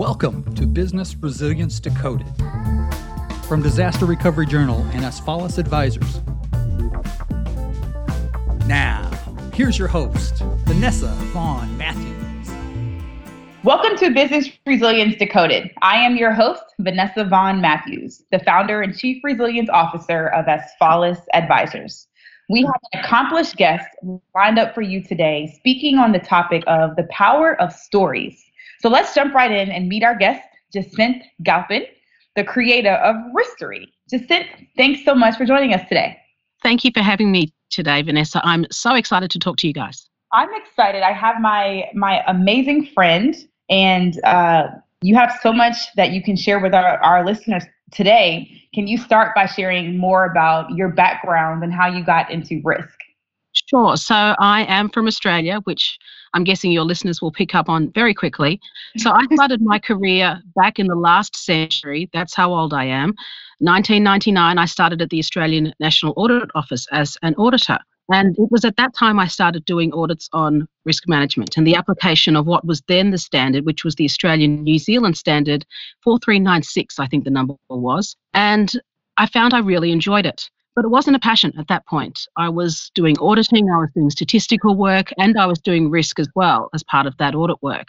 Welcome to Business Resilience Decoded from Disaster Recovery Journal and Asfalis Advisors. Now, here's your host, Vanessa Vaughn Matthews. Welcome to Business Resilience Decoded. I am your host, Vanessa Vaughn Matthews, the founder and chief resilience officer of Asfalis Advisors. We have an accomplished guest lined up for you today, speaking on the topic of the power of stories. So let's jump right in and meet our guest, Jacinth Galpin, the creator of Risktory. Jacinth, thanks so much for joining us today. Thank you for having me today, Vanessa. I'm so excited to talk to you guys. I'm excited. I have my my amazing friend, and uh, you have so much that you can share with our, our listeners today. Can you start by sharing more about your background and how you got into risk? Sure. So I am from Australia, which I'm guessing your listeners will pick up on very quickly. So I started my career back in the last century. That's how old I am. 1999, I started at the Australian National Audit Office as an auditor. And it was at that time I started doing audits on risk management and the application of what was then the standard, which was the Australian New Zealand standard 4396, I think the number was. And I found I really enjoyed it. But it wasn't a passion at that point. I was doing auditing, I was doing statistical work, and I was doing risk as well as part of that audit work.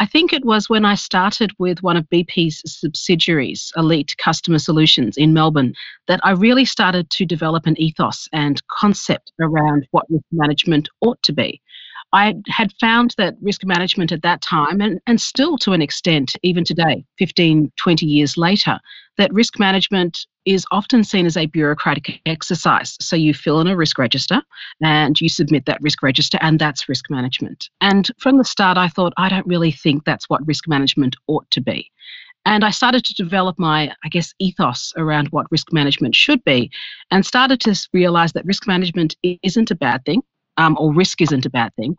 I think it was when I started with one of BP's subsidiaries, Elite Customer Solutions in Melbourne, that I really started to develop an ethos and concept around what risk management ought to be. I had found that risk management at that time, and, and still to an extent, even today, 15, 20 years later, that risk management is often seen as a bureaucratic exercise. So you fill in a risk register and you submit that risk register, and that's risk management. And from the start, I thought, I don't really think that's what risk management ought to be. And I started to develop my, I guess, ethos around what risk management should be and started to realize that risk management isn't a bad thing um, or risk isn't a bad thing.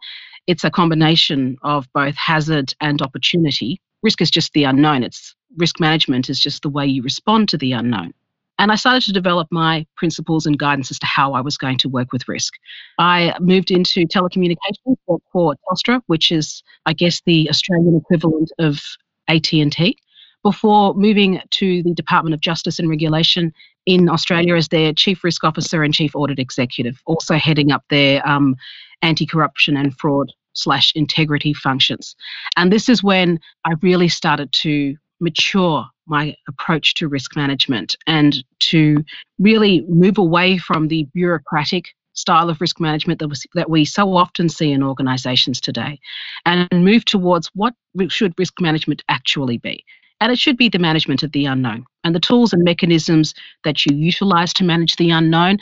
It's a combination of both hazard and opportunity. Risk is just the unknown. It's risk management is just the way you respond to the unknown. And I started to develop my principles and guidance as to how I was going to work with risk. I moved into telecommunications for Telstra, which is, I guess, the Australian equivalent of AT&T, before moving to the Department of Justice and Regulation in Australia as their chief risk officer and chief audit executive, also heading up their um, anti-corruption and fraud slash integrity functions. And this is when I really started to mature my approach to risk management and to really move away from the bureaucratic style of risk management that, was, that we so often see in organizations today and move towards what should risk management actually be and it should be the management of the unknown. And the tools and mechanisms that you utilize to manage the unknown,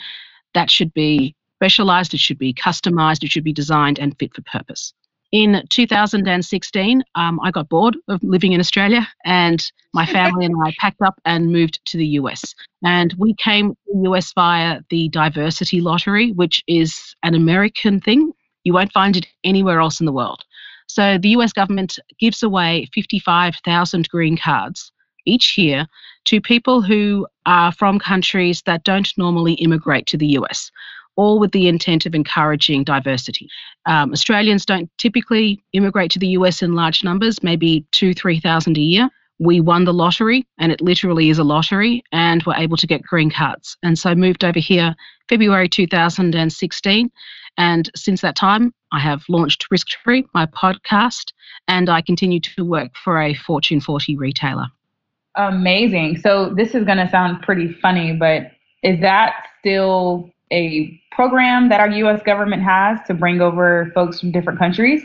that should be specialized, it should be customized, it should be designed and fit for purpose. In 2016, um, I got bored of living in Australia, and my family and I packed up and moved to the US. And we came to the US via the Diversity Lottery, which is an American thing. You won't find it anywhere else in the world. So the US government gives away 55,000 green cards each year to people who are from countries that don't normally immigrate to the US, all with the intent of encouraging diversity. Um, Australians don't typically immigrate to the US in large numbers, maybe two, 3,000 a year. We won the lottery, and it literally is a lottery, and were able to get green cards. And so moved over here February 2016 and since that time, I have launched Risktory, my podcast, and I continue to work for a Fortune 40 retailer. Amazing. So this is going to sound pretty funny, but is that still a program that our US government has to bring over folks from different countries?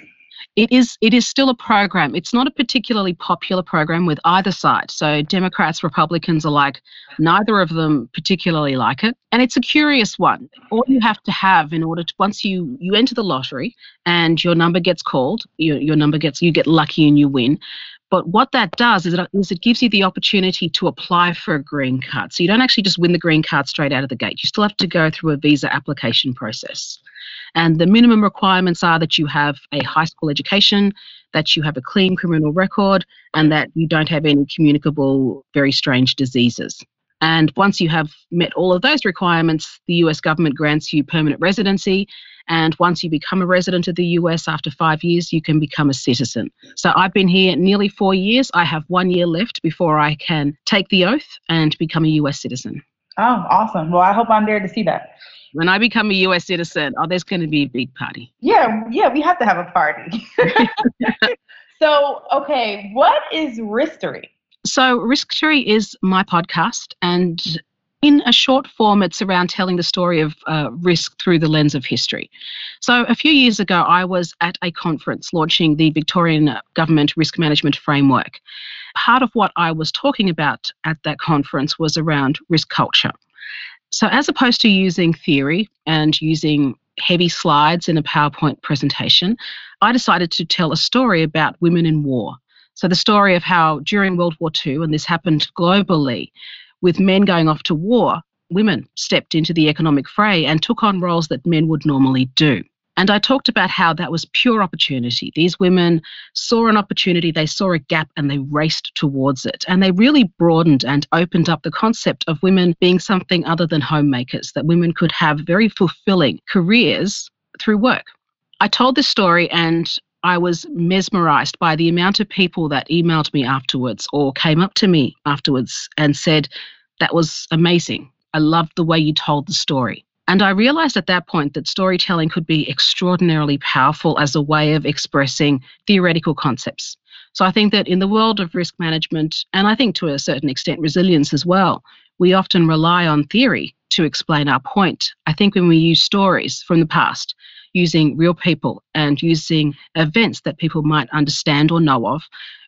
It is it is still a program. It's not a particularly popular program with either side. So Democrats, Republicans alike, neither of them particularly like it, and it's a curious one. All you have to have in order to once you you enter the lottery and your number gets called, your your number gets you get lucky and you win. But what that does is it, is it gives you the opportunity to apply for a green card. So you don't actually just win the green card straight out of the gate. You still have to go through a visa application process. And the minimum requirements are that you have a high school education, that you have a clean criminal record, and that you don't have any communicable, very strange diseases. And once you have met all of those requirements, the US government grants you permanent residency And once you become a resident of the US after five years, you can become a citizen. So I've been here nearly four years. I have one year left before I can take the oath and become a US citizen. Oh, awesome. Well, I hope I'm there to see that. When I become a US citizen, oh, there's going to be a big party. Yeah, yeah, we have to have a party. so, okay, what is Risktory? So, Risk Risktory is my podcast, and in a short form, it's around telling the story of uh, risk through the lens of history. So, a few years ago, I was at a conference launching the Victorian Government Risk Management Framework. Part of what I was talking about at that conference was around risk culture. So, as opposed to using theory and using heavy slides in a PowerPoint presentation, I decided to tell a story about women in war. So, the story of how during World War II, and this happened globally, with men going off to war, women stepped into the economic fray and took on roles that men would normally do. And I talked about how that was pure opportunity. These women saw an opportunity, they saw a gap, and they raced towards it. And they really broadened and opened up the concept of women being something other than homemakers, that women could have very fulfilling careers through work. I told this story and I was mesmerized by the amount of people that emailed me afterwards or came up to me afterwards and said, That was amazing. I loved the way you told the story. And I realized at that point that storytelling could be extraordinarily powerful as a way of expressing theoretical concepts. So I think that in the world of risk management, and I think to a certain extent resilience as well, we often rely on theory to explain our point. I think when we use stories from the past, using real people and using events that people might understand or know of,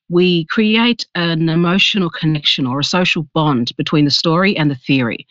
we create an emotional connection or a social bond between the story and the theory.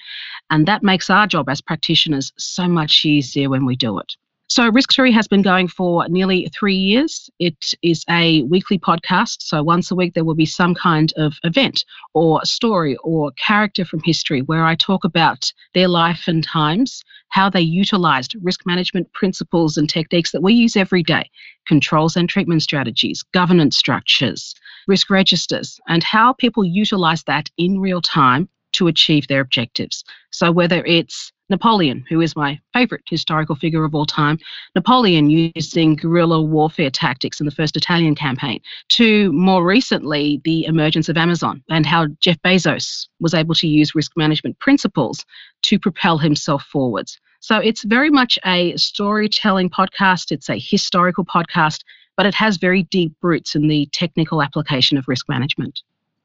And that makes our job as practitioners so much easier when we do it. So, Risktory has been going for nearly three years. It is a weekly podcast. So, once a week, there will be some kind of event or story or character from history where I talk about their life and times, how they utilized risk management principles and techniques that we use every day controls and treatment strategies, governance structures, risk registers, and how people utilize that in real time to achieve their objectives. So, whether it's Napoleon, who is my favorite historical figure of all time, Napoleon using guerrilla warfare tactics in the First Italian campaign, to more recently the emergence of Amazon and how Jeff Bezos was able to use risk management principles to propel himself forwards. So it's very much a storytelling podcast, it's a historical podcast, but it has very deep roots in the technical application of risk management.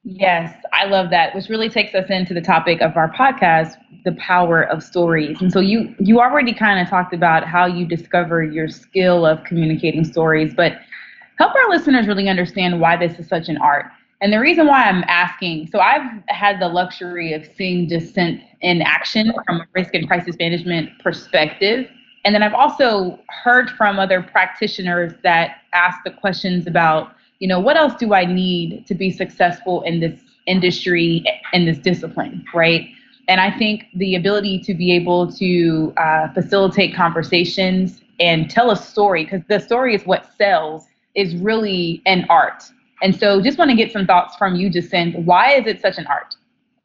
Yes, I love that, which really takes us into the topic of our podcast, the power of stories. And so you you already kind of talked about how you discover your skill of communicating stories, but help our listeners really understand why this is such an art. And the reason why I'm asking, so I've had the luxury of seeing Jacinth in action from a risk and crisis management perspective. And then I've also heard from other practitioners that ask the questions about you know, what else do I need to be successful in this industry, in this discipline, right? And I think the ability to be able to uh, facilitate conversations and tell a story, because the story is what sells, is really an art. And so just want to get some thoughts from you, Jacinth. Why is it such an art?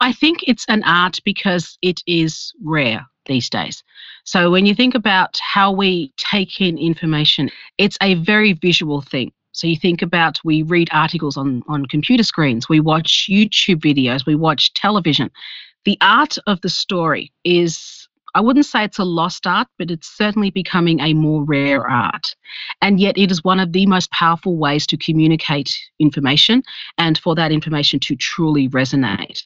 I think it's an art because it is rare these days. So when you think about how we take in information, it's a very visual thing. So you think about we read articles on, on computer screens, we watch YouTube videos, we watch television. The art of the story is, I wouldn't say it's a lost art, but it's certainly becoming a more rare art. And yet it is one of the most powerful ways to communicate information and for that information to truly resonate.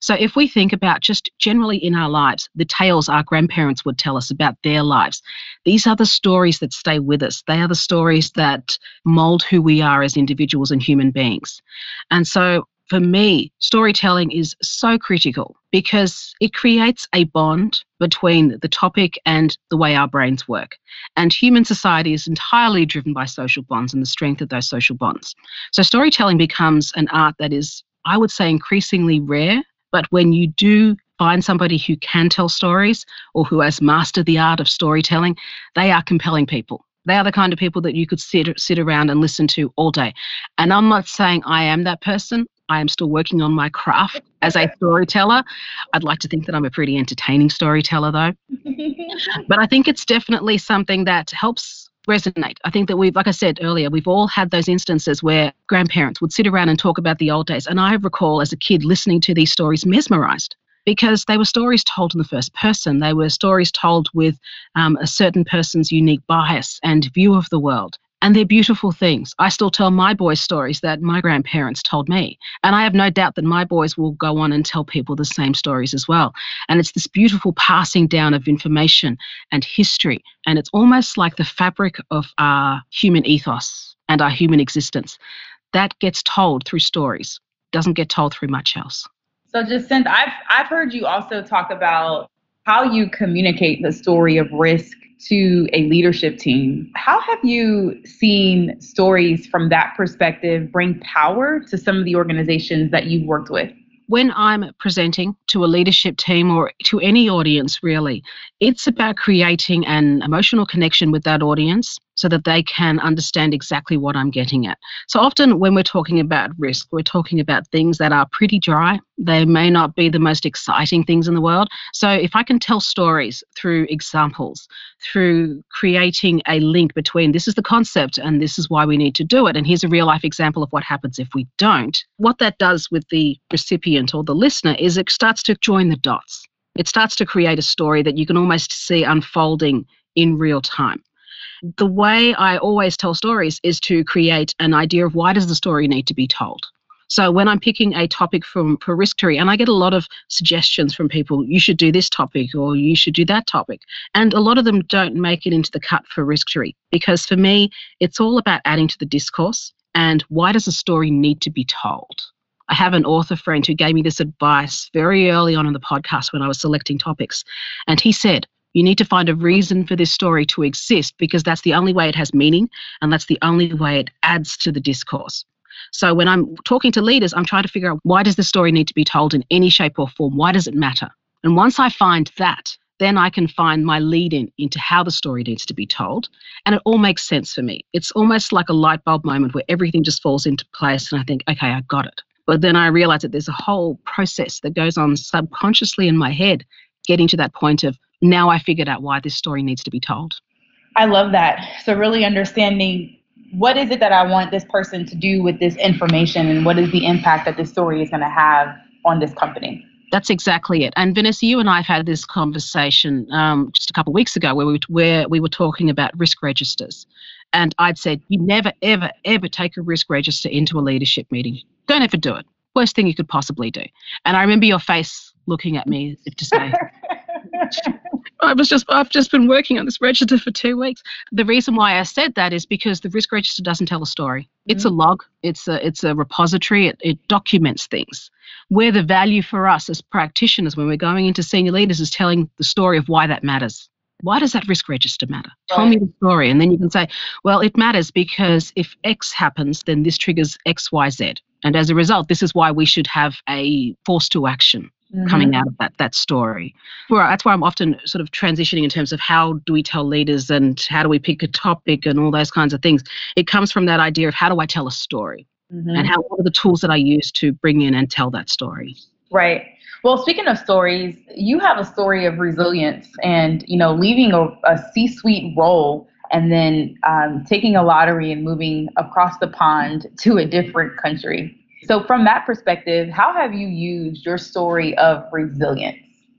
So, if we think about just generally in our lives, the tales our grandparents would tell us about their lives, these are the stories that stay with us. They are the stories that mold who we are as individuals and human beings. And so, for me, storytelling is so critical because it creates a bond between the topic and the way our brains work. And human society is entirely driven by social bonds and the strength of those social bonds. So, storytelling becomes an art that is, I would say, increasingly rare but when you do find somebody who can tell stories or who has mastered the art of storytelling, they are compelling people. They are the kind of people that you could sit sit around and listen to all day. And I'm not saying I am that person, I am still working on my craft as a storyteller. I'd like to think that I'm a pretty entertaining storyteller, though. but I think it's definitely something that helps resonate. I think that we've, like I said earlier, we've all had those instances where grandparents would sit around and talk about the old days. And I recall as a kid listening to these stories mesmerized because they were stories told in the first person. They were stories told with um, a certain person's unique bias and view of the world. And they're beautiful things. I still tell my boys stories that my grandparents told me. And I have no doubt that my boys will go on and tell people the same stories as well. And it's this beautiful passing down of information and history. And it's almost like the fabric of our human ethos and our human existence. That gets told through stories, doesn't get told through much else. So Jacinth, I've I've heard you also talk about how you communicate the story of risk to a leadership team. How have you seen stories from that perspective bring power to some of the organizations that you've worked with? when I'm presenting to a leadership team or to any audience, really, it's about creating an emotional connection with that audience so that they can understand exactly what I'm getting at. So often when we're talking about risk, we're talking about things that are pretty dry. They may not be the most exciting things in the world. So if I can tell stories through examples, through creating a link between this is the concept and this is why we need to do it, and here's a real life example of what happens if we don't, what that does with the recipient or the listener is it starts to join the dots. It starts to create a story that you can almost see unfolding in real time the way I always tell stories is to create an idea of why does the story need to be told. So when I'm picking a topic from for Risktory, and I get a lot of suggestions from people, you should do this topic or you should do that topic. And a lot of them don't make it into the cut for Risktory because for me, it's all about adding to the discourse and why does a story need to be told? I have an author friend who gave me this advice very early on in the podcast when I was selecting topics. And he said, you need to find a reason for this story to exist because that's the only way it has meaning and that's the only way it adds to the discourse. So when I'm talking to leaders, I'm trying to figure out why does the story need to be told in any shape or form? Why does it matter? And once I find that, then I can find my lead in into how the story needs to be told. And it all makes sense for me. It's almost like a light bulb moment where everything just falls into place and I think, okay, I got it. But then I realize that there's a whole process that goes on subconsciously in my head, getting to that point of, now I figured out why this story needs to be told. I love that. So, really understanding what is it that I want this person to do with this information and what is the impact that this story is going to have on this company. That's exactly it. And Vanessa, you and I have had this conversation um, just a couple of weeks ago where we, where we were talking about risk registers. And I'd said, you never, ever, ever take a risk register into a leadership meeting. Don't ever do it. Worst thing you could possibly do. And I remember your face looking at me as if to say, I was just I've just been working on this register for two weeks. The reason why I said that is because the risk register doesn't tell a story. Mm-hmm. It's a mm-hmm. log. It's a it's a repository. It, it documents things. Where the value for us as practitioners when we're going into senior leaders is telling the story of why that matters. Why does that risk register matter? Right. Tell me the story. And then you can say, well, it matters because if X happens, then this triggers X, Y, Z. And as a result, this is why we should have a force to action mm-hmm. coming out of that that story. Well, that's why I'm often sort of transitioning in terms of how do we tell leaders and how do we pick a topic and all those kinds of things. It comes from that idea of how do I tell a story mm-hmm. and how what are the tools that I use to bring in and tell that story. Right. Well, speaking of stories, you have a story of resilience and you know leaving a, a C-suite role and then um, taking a lottery and moving across the pond to a different country. So, from that perspective, how have you used your story of resilience?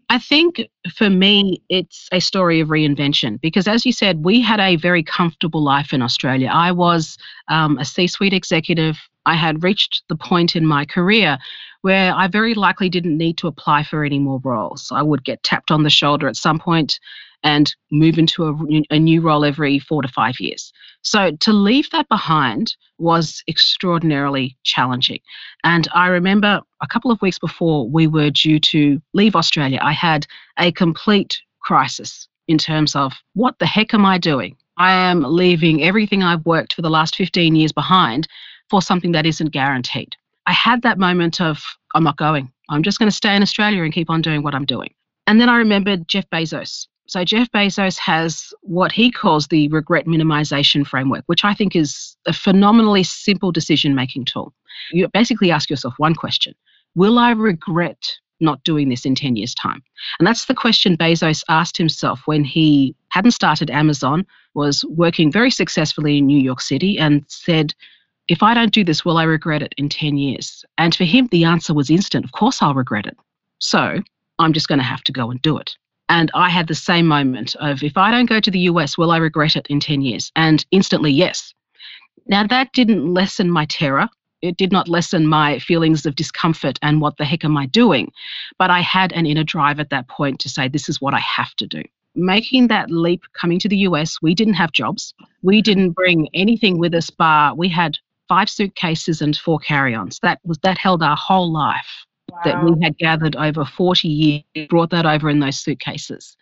I think for me, it's a story of reinvention because, as you said, we had a very comfortable life in Australia. I was um, a C suite executive. I had reached the point in my career where I very likely didn't need to apply for any more roles. I would get tapped on the shoulder at some point and move into a, a new role every four to five years. So to leave that behind was extraordinarily challenging. And I remember a couple of weeks before we were due to leave Australia, I had a complete crisis in terms of what the heck am I doing? I am leaving everything I've worked for the last 15 years behind for something that isn't guaranteed. I had that moment of, I'm not going. I'm just going to stay in Australia and keep on doing what I'm doing. And then I remembered Jeff Bezos So Jeff Bezos has what he calls the regret minimization framework, which I think is a phenomenally simple decision making tool. You basically ask yourself one question Will I regret not doing this in 10 years' time? And that's the question Bezos asked himself when he hadn't started Amazon, was working very successfully in New York City, and said, if I don't do this, will I regret it in 10 years? And for him, the answer was instant. Of course, I'll regret it. So I'm just going to have to go and do it. And I had the same moment of if I don't go to the US, will I regret it in 10 years? And instantly, yes. Now, that didn't lessen my terror. It did not lessen my feelings of discomfort and what the heck am I doing? But I had an inner drive at that point to say, this is what I have to do. Making that leap coming to the US, we didn't have jobs. We didn't bring anything with us, bar we had five suitcases and four carry-ons. That was that held our whole life wow. that we had gathered over 40 years, brought that over in those suitcases.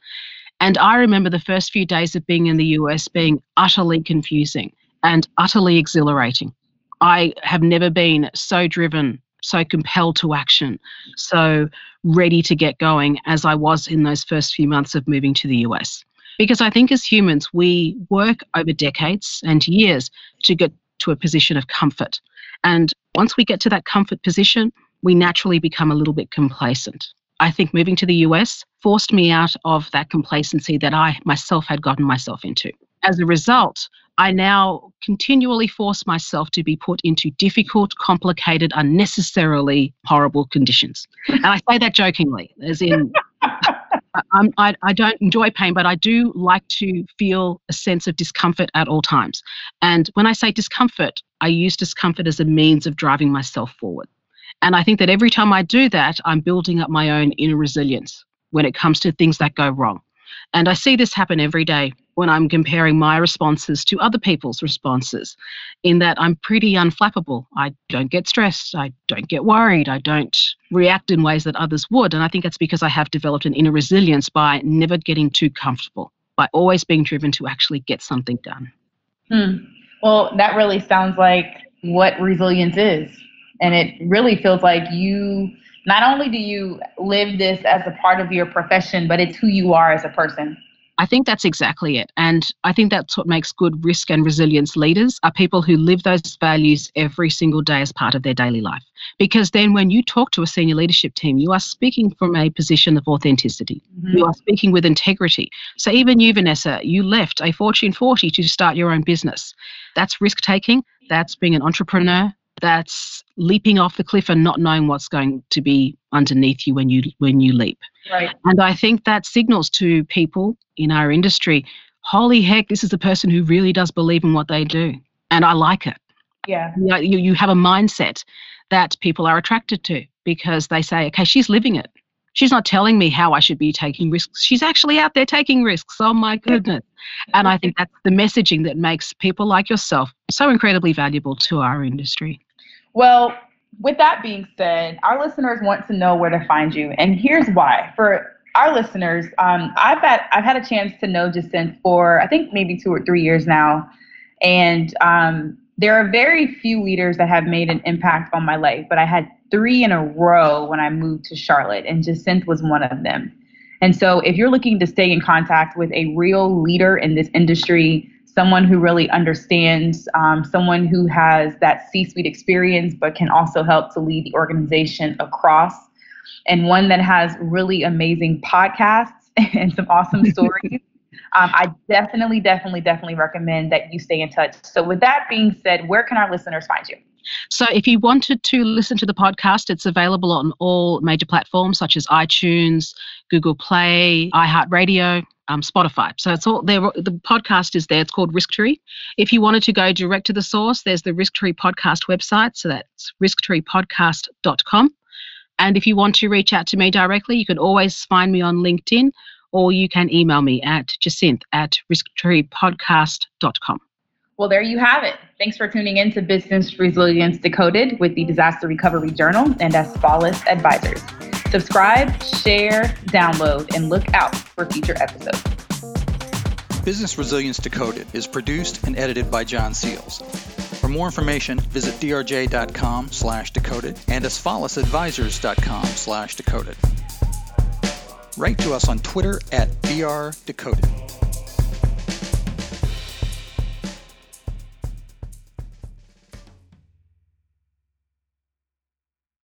And I remember the first few days of being in the US being utterly confusing and utterly exhilarating. I have never been so driven, so compelled to action, so ready to get going as I was in those first few months of moving to the US. Because I think as humans, we work over decades and years to get to a position of comfort. And once we get to that comfort position, we naturally become a little bit complacent. I think moving to the US forced me out of that complacency that I myself had gotten myself into. As a result, I now continually force myself to be put into difficult, complicated, unnecessarily horrible conditions. And I say that jokingly, as in, I, I don't enjoy pain, but I do like to feel a sense of discomfort at all times. And when I say discomfort, I use discomfort as a means of driving myself forward. And I think that every time I do that, I'm building up my own inner resilience when it comes to things that go wrong. And I see this happen every day when I'm comparing my responses to other people's responses, in that I'm pretty unflappable. I don't get stressed. I don't get worried. I don't react in ways that others would. And I think that's because I have developed an inner resilience by never getting too comfortable, by always being driven to actually get something done. Hmm. Well, that really sounds like what resilience is. And it really feels like you not only do you live this as a part of your profession, but it's who you are as a person. I think that's exactly it. And I think that's what makes good risk and resilience leaders are people who live those values every single day as part of their daily life. Because then when you talk to a senior leadership team, you are speaking from a position of authenticity. Mm-hmm. You are speaking with integrity. So even you, Vanessa, you left a Fortune 40 to start your own business. That's risk taking. That's being an entrepreneur that's leaping off the cliff and not knowing what's going to be underneath you when you when you leap. Right. And I think that signals to people in our industry, holy heck, this is a person who really does believe in what they do. And I like it. Yeah. You, you have a mindset that people are attracted to because they say, okay, she's living it. She's not telling me how I should be taking risks. She's actually out there taking risks. Oh my goodness. And I think that's the messaging that makes people like yourself so incredibly valuable to our industry. Well, with that being said, our listeners want to know where to find you, and here's why. For our listeners, um, I've had I've had a chance to know Jacinth for I think maybe two or three years now, and um, there are very few leaders that have made an impact on my life, but I had three in a row when I moved to Charlotte, and Jacinth was one of them. And so, if you're looking to stay in contact with a real leader in this industry, someone who really understands, um, someone who has that C suite experience, but can also help to lead the organization across, and one that has really amazing podcasts and some awesome stories. Um, I definitely, definitely, definitely recommend that you stay in touch. So, with that being said, where can our listeners find you? So, if you wanted to listen to the podcast, it's available on all major platforms such as iTunes, Google Play, iHeartRadio, um, Spotify. So it's all there. The podcast is there. It's called Risktory. If you wanted to go direct to the source, there's the Risktory podcast website. So that's risktorypodcast.com. And if you want to reach out to me directly, you can always find me on LinkedIn or you can email me at jacinth at risktorypodcast.com. Well, there you have it. Thanks for tuning in to Business Resilience Decoded with the Disaster Recovery Journal and Asfalis Advisors. Subscribe, share, download, and look out for future episodes. Business Resilience Decoded is produced and edited by John Seals. For more information, visit drj.com slash decoded and asfalisadvisors.com slash decoded. write to us on Twitter at BR Decoded.